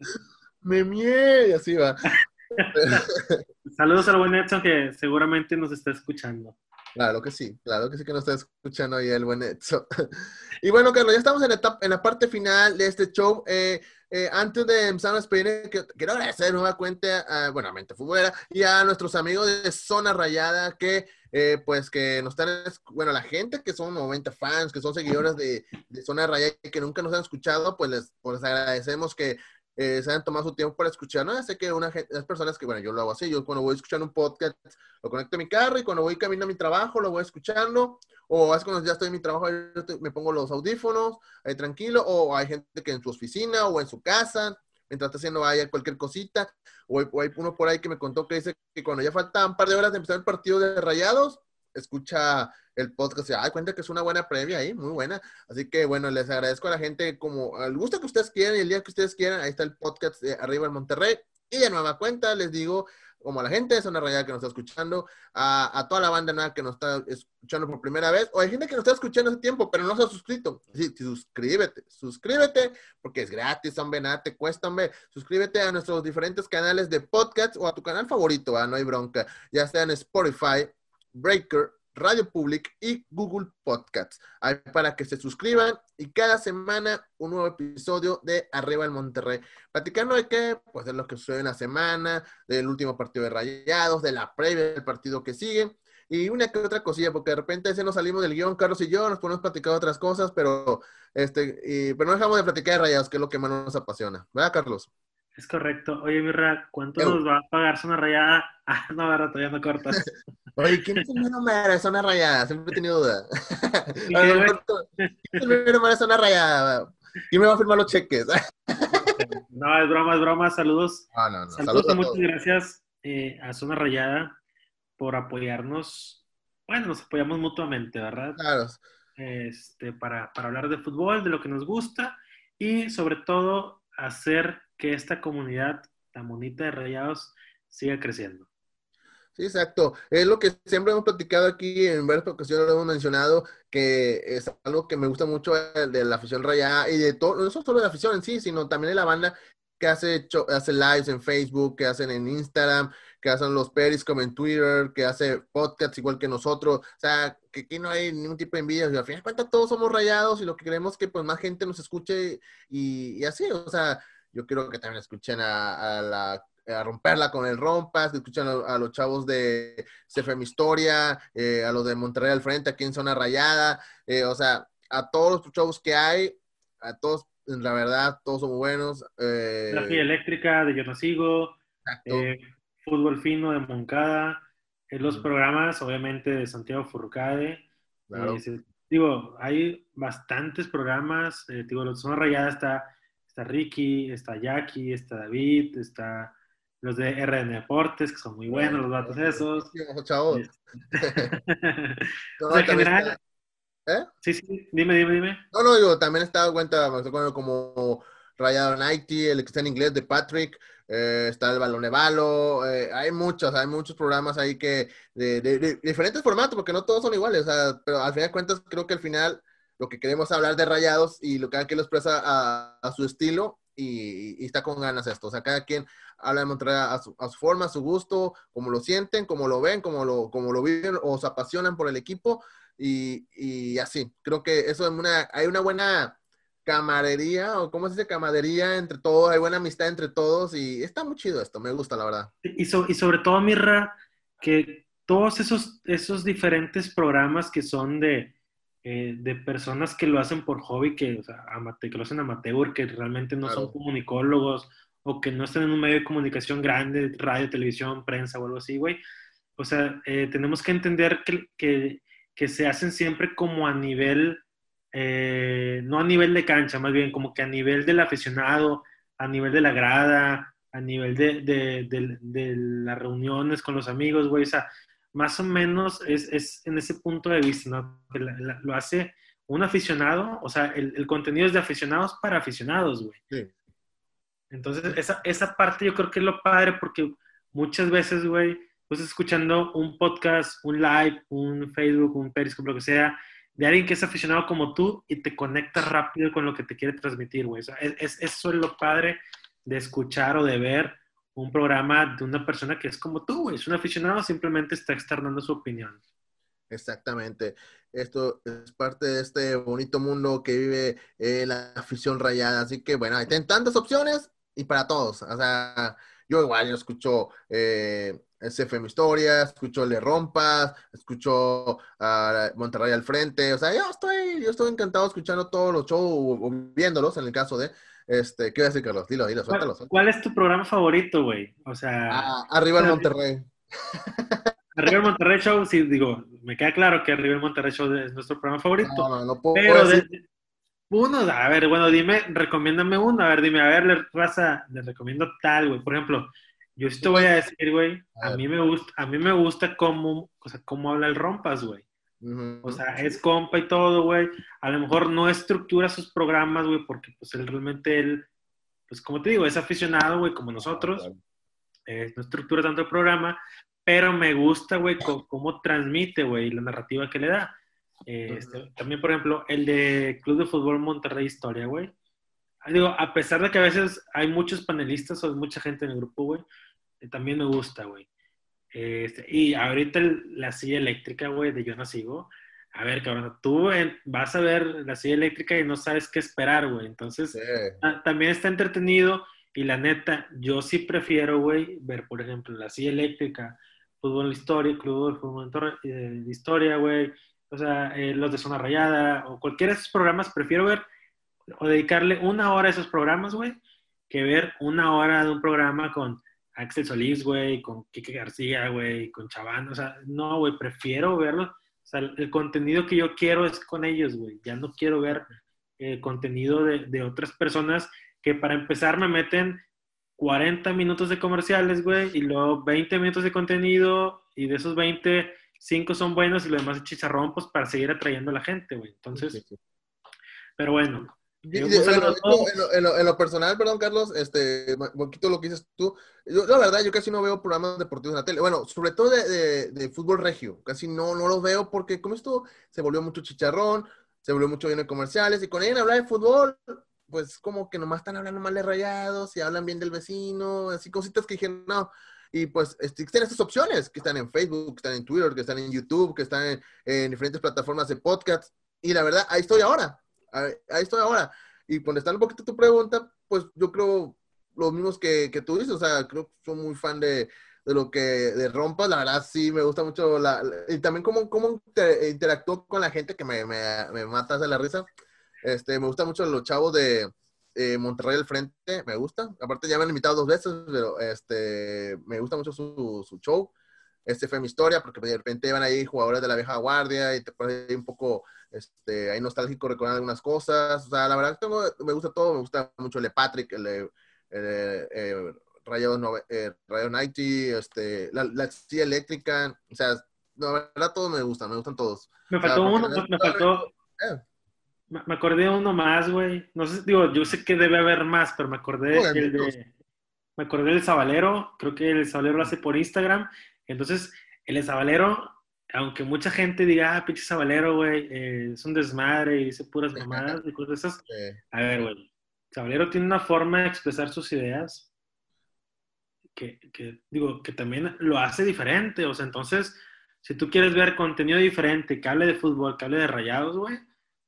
Me mie, y así va. Saludos al buen Edson que seguramente nos está escuchando. Claro que sí, claro que sí que nos está escuchando ahí el buen Edson. Y bueno, Carlos, ya estamos en la, etapa- en la parte final de este show. Eh, eh, antes de empezar a despedir, que- quiero agradecer de nueva cuenta a, bueno, a Mente Futbolera y a nuestros amigos de Zona Rayada que, eh, pues, que nos están, es- bueno, la gente que son 90 fans, que son seguidores de, de Zona Rayada y que nunca nos han escuchado, pues les, pues les agradecemos que eh, se hayan tomado su tiempo para escucharnos. Ya sé que una las personas que, bueno, yo lo hago así, yo cuando voy escuchando un podcast, lo conecto a mi carro y cuando voy camino a mi trabajo, lo voy escuchando. O es cuando ya estoy en mi trabajo, me pongo los audífonos, ahí tranquilo. O hay gente que en su oficina o en su casa, mientras está haciendo ahí cualquier cosita. O hay, o hay uno por ahí que me contó que dice que cuando ya faltan un par de horas de empezar el partido de Rayados, escucha el podcast y ay, cuenta que es una buena previa ahí, muy buena. Así que bueno, les agradezco a la gente como al gusto que ustedes quieran y el día que ustedes quieran, ahí está el podcast de Arriba en Monterrey. Y de nueva cuenta, les digo, como a la gente de Zona Rayada que nos está escuchando, a, toda la banda nueva que nos está escuchando por primera vez, o hay gente que nos está escuchando hace tiempo, pero no se ha suscrito. Sí, suscríbete, suscríbete, porque es gratis, hombre, nada te cuesta, hombre. Suscríbete a nuestros diferentes canales de podcast o a tu canal favorito, ¿va? no hay bronca, ya sea en Spotify, Breaker, Radio Public y Google Podcasts. Ahí para que se suscriban y cada semana un nuevo episodio de Arriba el Monterrey. Platicando de qué, pues de lo que sucede en la semana, del último partido de Rayados, de la previa del partido que sigue. Y una que otra cosilla, porque de repente se nos salimos del guion, Carlos y yo, nos ponemos a platicar otras cosas, pero, este, y- pero no dejamos de platicar de Rayados, que es lo que más nos apasiona. ¿Verdad, Carlos? Es correcto. Oye, Mirra, ¿cuánto nos va a pagar Zona Rayada? Ah, no, verdad, todavía no cortas. Oye, ¿quién es el mero mero de zona rayada? Siempre he tenido duda. ¿Quién es el mero mero de zona rayada? ¿Quién me va a firmar los cheques? No, es broma, es broma. Saludos. No, no, no. Saludos Saludos y a muchas todos. gracias eh, a Zona Rayada por apoyarnos. Bueno, nos apoyamos mutuamente, ¿verdad? Claro. Este, para, para hablar de fútbol, de lo que nos gusta y sobre todo hacer que esta comunidad tan bonita de Rayados siga creciendo. Sí, exacto. Es lo que siempre hemos platicado aquí en varias ocasiones, lo hemos mencionado, que es algo que me gusta mucho de la afición rayada y de todo, no solo de la afición en sí, sino también de la banda que hace, hace lives en Facebook, que hacen en Instagram, que hacen los periscope en Twitter, que hace podcasts igual que nosotros. O sea, que aquí no hay ningún tipo de envidia. Y al final de cuentas todos somos rayados y lo que queremos es que pues más gente nos escuche y así. O sea, yo quiero que también escuchen a, a la a romperla con el rompas, que escuchen a, a los chavos de CFM Historia, eh, a los de Monterrey al frente, aquí en Zona Rayada, eh, o sea, a todos los chavos que hay, a todos, la verdad, todos son buenos. Eh, La Eléctrica de Yo No Sigo, eh, Fútbol Fino de Moncada, los Mm. programas, obviamente, de Santiago Furcade. claro. Digo, hay bastantes programas. digo, los Zona Rayada está, está Ricky, está Jackie, está David, está los de RN Deportes, que son muy buenos, los datos esos. Sí, ojo, chavos. No, sea, en general- está- ¿Eh? Sí, sí, dime, dime, dime. No, no, digo, también está dado cuenta, como Rayado Nighty, el que está en inglés de Patrick, eh, está el Balón de Balo, eh, hay muchos, hay muchos programas ahí que de, de- de diferentes formatos, porque no todos son iguales, o sea, pero al final de cuentas creo que al final lo que queremos hablar de Rayados y lo que cada quien lo expresa a, su estilo y, está con ganas esto, o sea, cada quien habla de Monterrey a su, a su forma, a su gusto, como lo sienten, como lo ven, como lo, como lo viven o se apasionan por el equipo y, y así. Creo que eso es una, hay una buena camarería o cómo se dice camadería entre todos, hay buena amistad entre todos y está muy chido esto, me gusta la verdad. Y, y sobre todo, Mirra, que todos esos, esos diferentes programas que son de, eh, de personas que lo hacen por hobby, que, o sea, amate- que lo hacen amateur, que realmente no Claro. son comunicólogos o que no están en un medio de comunicación grande, radio, televisión, prensa o algo así, güey. O sea, eh, tenemos que entender que, que, que se hacen siempre como a nivel eh, no a nivel de cancha, más bien como que a nivel del aficionado, a nivel de la grada, a nivel de, de, de- de las reuniones con los amigos, güey, o sea, más o menos es, es en ese punto de vista, ¿no? Que la- la- lo hace un aficionado, o sea, el, el contenido es de aficionados para aficionados, güey. Sí. Entonces, esa, esa parte yo creo que es lo padre porque muchas veces, güey, estás escuchando un podcast, un live, un Facebook, un Periscope, lo que sea, de alguien que es aficionado como tú y te conectas rápido con lo que te quiere transmitir, güey. O sea, es, es- eso es lo padre de escuchar o de ver un programa de una persona que es como tú. Es un aficionado, simplemente está externando su opinión. Exactamente. Esto es parte de este bonito mundo que vive eh, la afición rayada. Así que bueno, hay tantas opciones y para todos. O sea, yo igual, yo escucho eh, SFM Historia, escucho Le Rompas, escucho a Monterrey al frente. O sea, yo estoy, yo estoy encantado escuchando todos los shows o, o viéndolos en el caso de, este, ¿qué voy a decir, Carlos? Dilo, dilo, suéltalo. ¿Cuál, suéltalo. cuál es tu programa favorito, güey? O sea, Ah, arriba el Monterrey. Arriba el Monterrey Show, sí, digo, me queda claro que Arriba el Monterrey Show es nuestro programa favorito. No, no, no puedo Pero decir- de- uno, a ver, bueno, dime, recomiéndame uno, a ver, dime, a ver, le, raza, le recomiendo tal, güey. Por ejemplo, yo sí te voy a decir, güey, A a mí me gusta, a mí me gusta cómo, o sea, cómo habla el Rompas, güey. Ujú. O sea, es compa y todo, güey. A lo mejor no estructura sus programas, güey, porque pues él realmente, él, pues como te digo, es aficionado, güey, como nosotros. Claro. Eh, no estructura tanto el programa, pero me gusta, güey, cómo transmite, güey, la narrativa que le da. Eh, este, también, por ejemplo, el de Club de Fútbol Monterrey Historia, güey. Ah, Digo, a pesar de que a veces hay muchos panelistas o mucha gente en el grupo, güey, eh, también me gusta, güey. Este, y ahorita el- la silla eléctrica, güey, de Yo No Sigo. A ver, cabrón, tú en- vas a ver la silla eléctrica y no sabes qué esperar, güey. Entonces, Sí. También está entretenido y la neta, yo sí prefiero, güey, ver, por ejemplo, la silla eléctrica, fútbol historia, club de fútbol eh, historia, güey, o sea, eh, los de zona rayada o cualquiera de esos programas, prefiero ver o dedicarle una hora a esos programas, güey, que ver una hora de un programa con Axel Solís, güey, con Kike García, güey, con Chaván, o sea, no, güey, prefiero verlo, o sea, el, contenido que yo quiero es con ellos, güey, ya no quiero ver eh, contenido de, de otras personas que para empezar me meten 40 minutos de comerciales, güey, y luego 20 minutos de contenido, y de esos 20, 5 son buenos y lo demás es chicharrón, pues para seguir atrayendo a la gente, güey. Entonces, Sí, sí. pero bueno. Eh, en, lo, en lo- en lo personal, perdón, Carlos, este, poquito lo que dices tú. Yo, la verdad, yo casi no veo programas deportivos en la tele. Bueno, sobre todo de, de- de fútbol regio. Casi no, no lo veo porque como esto se volvió mucho chicharrón, se volvió mucho bien en comerciales y con ellos hablar de fútbol, pues como que nomás están hablando mal de rayados y hablan bien del vecino, así cositas que dije, no. Y pues existen estas opciones que están en Facebook, que están en Twitter, que están en YouTube, que están en, en diferentes plataformas de podcast. Y la verdad, ahí estoy ahora. Ahí, estoy ahora. Y contestando un poquito tu pregunta, pues yo creo los mismos que, que tú dices. O sea, creo que soy muy fan de, de lo que de Rompas. La verdad, sí, me gusta mucho. La, y también cómo, cómo inter- interactúo con la gente que me, me, me mata la risa. Este, me gusta mucho los chavos de eh, Monterrey al frente. Me gusta. Aparte, ya me han invitado dos veces, pero este, me gusta mucho su, su show. Este fue mi historia, porque de repente van ahí jugadores de la vieja guardia y te pones ahí un poco este, ahí nostálgico recordar algunas cosas. O sea, la verdad, tengo, me gusta todo. Me gusta mucho el de Patrick, el de el de, eh, Rayo, nove- eh, Rayo 90, este, la, la silla eléctrica. O sea, no, la verdad, todos me gustan, me gustan todos. Me O sea, faltó uno, me faltó. Eh. Me me acordé de uno más, güey. No sé, digo, yo sé que debe haber más, pero me acordé Joder, el de. Me acordé del Sabalero. Creo que el Sabalero lo hace por Instagram. Entonces, el Sabalero, aunque mucha gente diga, ah, pinche Sabalero, güey, eh, es un desmadre y dice puras mamadas y cosas de esas. A ver, güey. Caballero tiene una forma de expresar sus ideas que, que, digo, que también lo hace diferente. O sea, entonces, si tú quieres ver contenido diferente, que hable de fútbol, que hable de rayados, güey,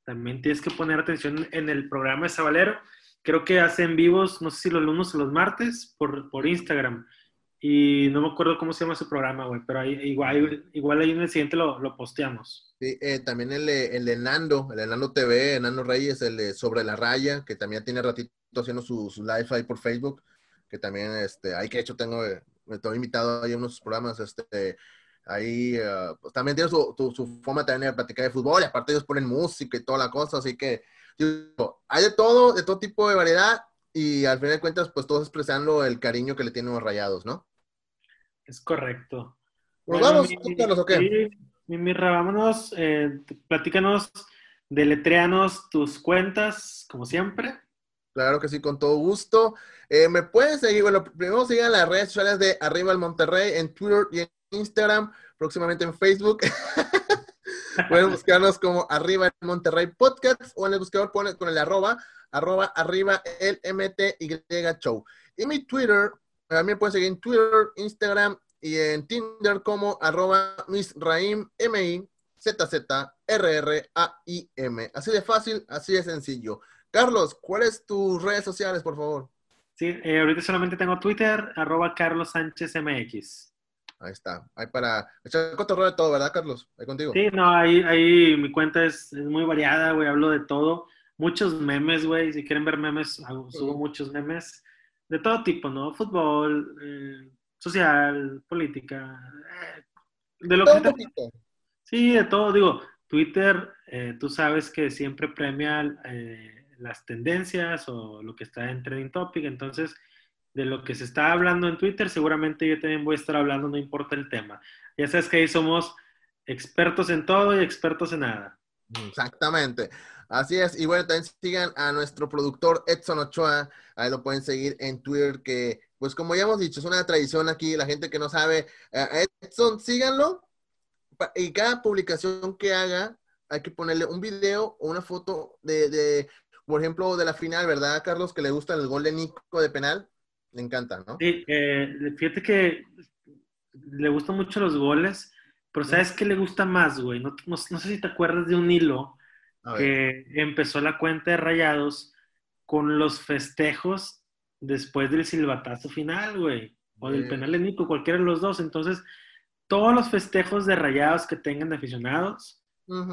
también tienes que poner atención en el programa de Sabalero. Creo que hace en vivos, no sé si los lunes o los martes, por, por Instagram. Y no me acuerdo cómo se llama su programa, güey, pero ahí, igual, igual ahí en el siguiente lo, lo posteamos. sí, eh, también el, el de Nando, el de Nando TV, Nando Reyes, el de Sobre la Raya, que también tiene ratito haciendo su, su live ahí por Facebook, que también, este, ahí que de hecho tengo, me estoy invitado ahí a unos programas, este, ahí eh, pues, también tienen su, su, su, forma también de platicar de fútbol, y aparte ellos ponen música y toda la cosa, así que hay de todo, de todo tipo de variedad, y al final de cuentas, pues todos expresando el cariño que le tienen los rayados, ¿no? Es correcto. ¿Nos vamos? Mi, o qué? mi Mirra, vámonos, eh, platícanos, deletreanos tus cuentas, como siempre. Claro que sí, con todo gusto. Eh, me pueden seguir, bueno, primero sigan las redes sociales de Arriba el Monterrey en Twitter y en Instagram, próximamente en Facebook. Pueden buscarnos como Arriba el Monterrey Podcast o en el buscador ponen con el arroba, arroba arriba el MTY Show. Y mi Twitter, también pueden seguir en Twitter, Instagram y en Tinder como arroba misraim, M-I, Z-Z, R-R-A-I-M. Así de fácil, así de sencillo. Carlos, ¿cuáles tus redes sociales, por favor? Sí, eh, ahorita solamente tengo Twitter, arroba Carlos Sánchez MX. Ahí está. Ahí para echar cotorreo de todo, ¿verdad, Carlos? Ahí contigo. Sí, no, ahí, ahí mi cuenta es, muy variada, güey. Hablo de todo. Muchos memes, güey. Si quieren ver memes, subo muchos memes de todo tipo, ¿no? Fútbol, eh, social, política. Eh, de lo que Sí, de todo. Digo, Twitter, eh, tú sabes que siempre premia las tendencias o lo que está en trending topic. Entonces, de lo que se está hablando en Twitter, seguramente yo también voy a estar hablando, no importa el tema. Ya sabes que ahí somos expertos en todo y expertos en nada. Exactamente. Así es. Y bueno, también sigan a nuestro productor Edson Ochoa. Ahí lo pueden seguir en Twitter, que pues como ya hemos dicho, es una tradición aquí. La gente que no sabe, eh, Edson, síganlo. Y cada publicación que haga, hay que ponerle un video o una foto de, de, por ejemplo, de la final, ¿verdad, Carlos? Que le gusta el gol de Nico de penal. Le encanta, ¿no? Sí, eh, fíjate que le gustan mucho los goles, pero ¿sabes qué le gusta más, güey? No, no, sé si te acuerdas de un hilo que empezó la cuenta de Rayados con los festejos después del silbatazo final, güey, o del penal de Nico, cualquiera de los dos. Entonces, todos los festejos de Rayados que tengan aficionados,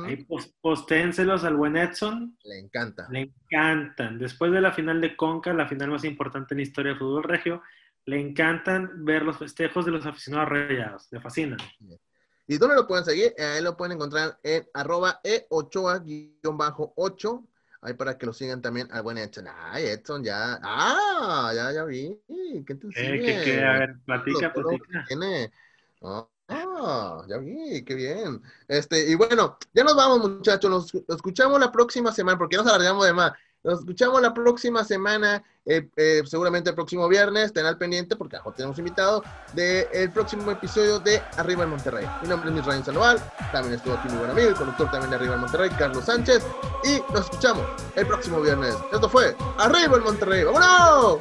Ahí posténselos al buen Edson. Le encanta. Le encantan. Después de la final de Conca, la final más importante en la historia del fútbol regio, le encantan ver los festejos de los aficionados rayados. Le ¿Y dónde lo pueden seguir? Ahí lo pueden encontrar en arroba e8a-8. Ahí para que lo sigan también al buen Edson. Ay, Edson, ya. Ah, ya, ya vi. ¿Qué te eh, ¿qué, A ver, platica, platica. Tiene. Ah, ya vi, qué bien. Este, y bueno, ya nos vamos, muchachos. Nos, escuchamos la próxima semana, porque nos alargamos de más. Nos escuchamos la próxima semana, eh, eh, seguramente el próximo viernes. Ten al pendiente, porque abajo tenemos invitado, del próximo episodio de Arriba en Monterrey. Mi nombre es Misraín Sandoval. También estuvo aquí mi buen amigo, el conductor también de Arriba en Monterrey, Carlos Sánchez. Y nos escuchamos el próximo viernes. Esto fue Arriba en Monterrey. ¡Vámonos!